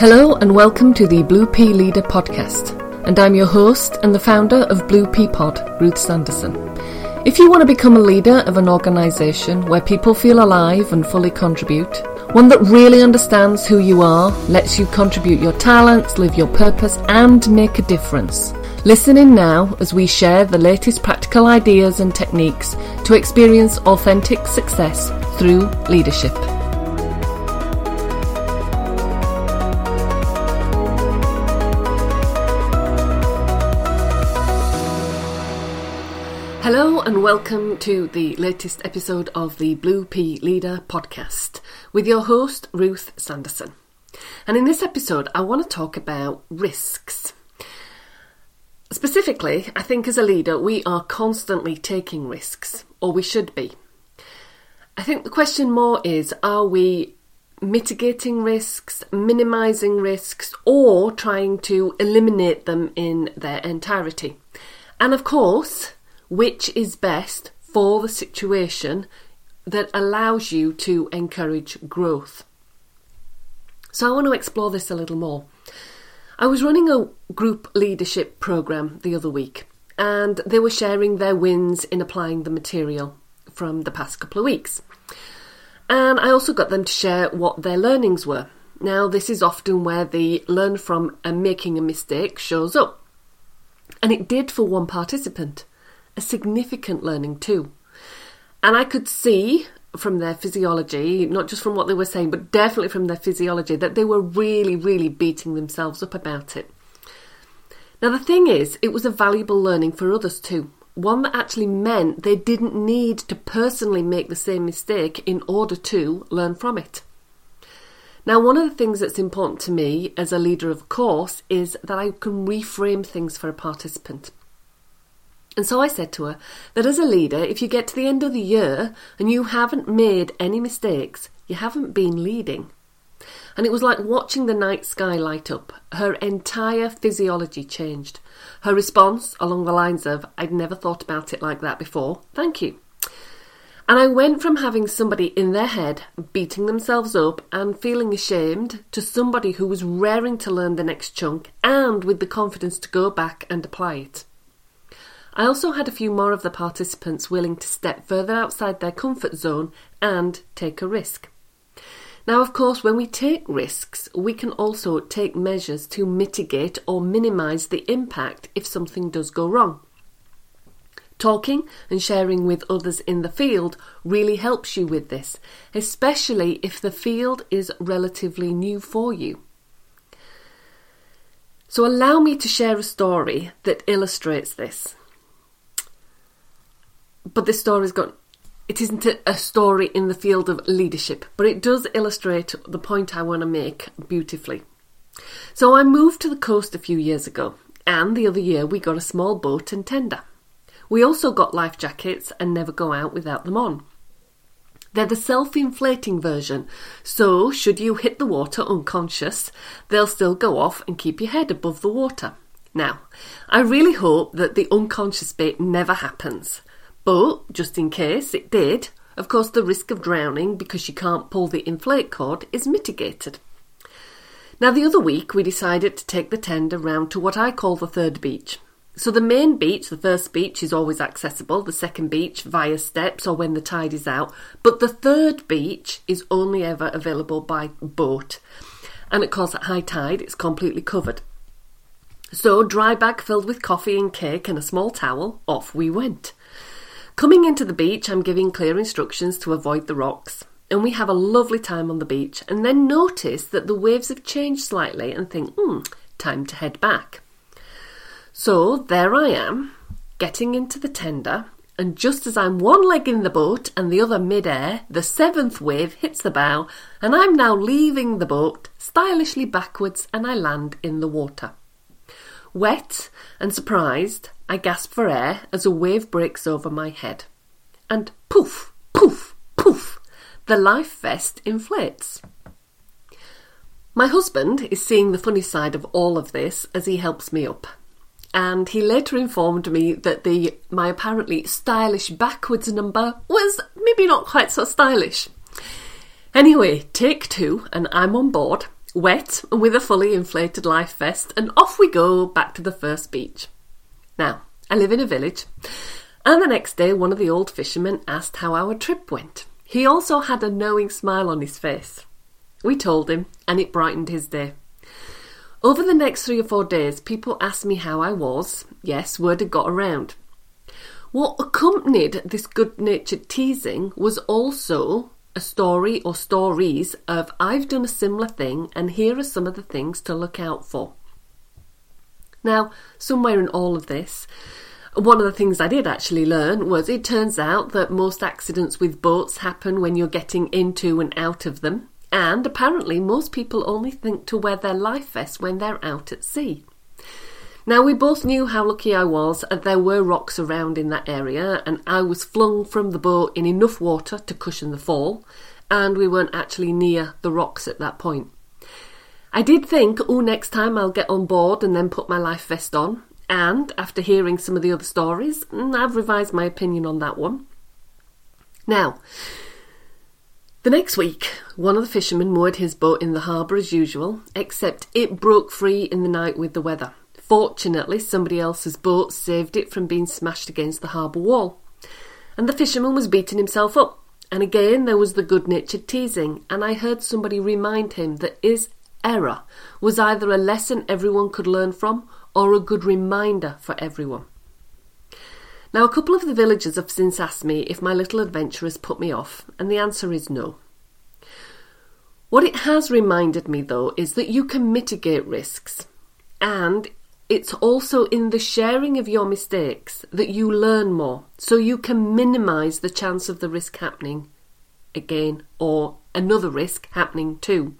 Hello and welcome to the Blue Pea Leader podcast. And I'm your host and the founder of Blue Pea Pod, Ruth Sanderson. If you want to become a leader of an organisation where people feel alive and fully contribute, one that really understands who you are, lets you contribute your talents, live your purpose, and make a difference. Listen in now as we share the latest practical ideas and techniques to experience authentic success through leadership. And welcome to the latest episode of the Blue Pea Leader podcast with your host Ruth Sanderson. And in this episode, I want to talk about risks. Specifically, I think as a leader, we are constantly taking risks, or we should be. I think the question more is are we mitigating risks, minimizing risks, or trying to eliminate them in their entirety? And of course, which is best for the situation that allows you to encourage growth. So, I want to explore this a little more. I was running a group leadership program the other week, and they were sharing their wins in applying the material from the past couple of weeks. And I also got them to share what their learnings were. Now, this is often where the learn from and making a mistake shows up. And it did for one participant a significant learning too. And I could see from their physiology, not just from what they were saying, but definitely from their physiology, that they were really, really beating themselves up about it. Now, the thing is, it was a valuable learning for others too. One that actually meant they didn't need to personally make the same mistake in order to learn from it. Now, one of the things that's important to me as a leader of course is that I can reframe things for a participant. And so I said to her that as a leader, if you get to the end of the year and you haven't made any mistakes, you haven't been leading. And it was like watching the night sky light up. Her entire physiology changed. Her response, along the lines of, I'd never thought about it like that before, thank you. And I went from having somebody in their head beating themselves up and feeling ashamed to somebody who was raring to learn the next chunk and with the confidence to go back and apply it. I also had a few more of the participants willing to step further outside their comfort zone and take a risk. Now, of course, when we take risks, we can also take measures to mitigate or minimise the impact if something does go wrong. Talking and sharing with others in the field really helps you with this, especially if the field is relatively new for you. So, allow me to share a story that illustrates this but this story's got it isn't a story in the field of leadership, but it does illustrate the point I want to make beautifully. So I moved to the coast a few years ago, and the other year we got a small boat and tender. We also got life jackets and never go out without them on. They're the self inflating version, so should you hit the water unconscious, they'll still go off and keep your head above the water. Now, I really hope that the unconscious bit never happens. But, just in case it did, of course the risk of drowning because you can't pull the inflate cord is mitigated. Now, the other week we decided to take the tender round to what I call the third beach. So, the main beach, the first beach, is always accessible, the second beach via steps or when the tide is out, but the third beach is only ever available by boat. And of course, at high tide, it's completely covered. So, dry bag filled with coffee and cake and a small towel, off we went. Coming into the beach, I'm giving clear instructions to avoid the rocks, and we have a lovely time on the beach, and then notice that the waves have changed slightly and think, hmm, time to head back. So there I am, getting into the tender, and just as I'm one leg in the boat and the other mid-air, the seventh wave hits the bow, and I'm now leaving the boat stylishly backwards and I land in the water. Wet and surprised, I gasp for air as a wave breaks over my head. And poof, poof, poof, the life vest inflates. My husband is seeing the funny side of all of this as he helps me up. And he later informed me that the my apparently stylish backwards number was maybe not quite so stylish. Anyway, take two, and I'm on board, wet and with a fully inflated life vest, and off we go back to the first beach. Now, I live in a village, and the next day one of the old fishermen asked how our trip went. He also had a knowing smile on his face. We told him, and it brightened his day. Over the next three or four days, people asked me how I was. Yes, word had got around. What accompanied this good natured teasing was also a story or stories of I've done a similar thing and here are some of the things to look out for. Now, somewhere in all of this, one of the things I did actually learn was it turns out that most accidents with boats happen when you're getting into and out of them, and apparently most people only think to wear their life vest when they're out at sea. Now, we both knew how lucky I was, and there were rocks around in that area, and I was flung from the boat in enough water to cushion the fall, and we weren't actually near the rocks at that point. I did think, oh, next time I'll get on board and then put my life vest on, and after hearing some of the other stories, mm, I've revised my opinion on that one. Now, the next week, one of the fishermen moored his boat in the harbour as usual, except it broke free in the night with the weather. Fortunately, somebody else's boat saved it from being smashed against the harbour wall. And the fisherman was beating himself up. And again, there was the good natured teasing, and I heard somebody remind him that his error was either a lesson everyone could learn from or a good reminder for everyone. Now, a couple of the villagers have since asked me if my little adventure has put me off, and the answer is no. What it has reminded me, though, is that you can mitigate risks, and it's also in the sharing of your mistakes that you learn more, so you can minimize the chance of the risk happening again or another risk happening too.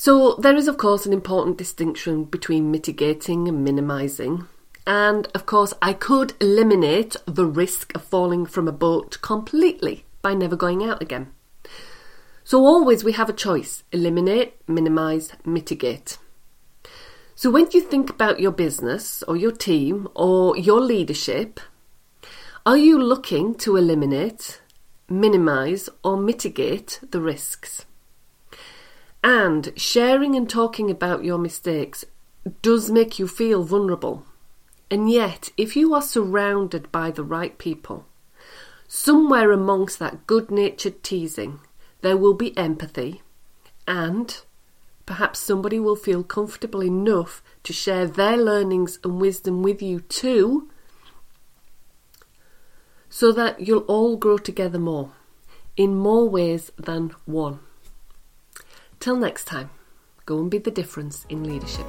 So, there is, of course, an important distinction between mitigating and minimizing. And, of course, I could eliminate the risk of falling from a boat completely by never going out again. So, always we have a choice eliminate, minimize, mitigate. So when you think about your business or your team or your leadership, are you looking to eliminate, minimize, or mitigate the risks? And sharing and talking about your mistakes does make you feel vulnerable. And yet, if you are surrounded by the right people, somewhere amongst that good natured teasing, there will be empathy and perhaps somebody will feel comfortable enough to share their learnings and wisdom with you too, so that you'll all grow together more in more ways than one. Till next time, go and be the difference in leadership.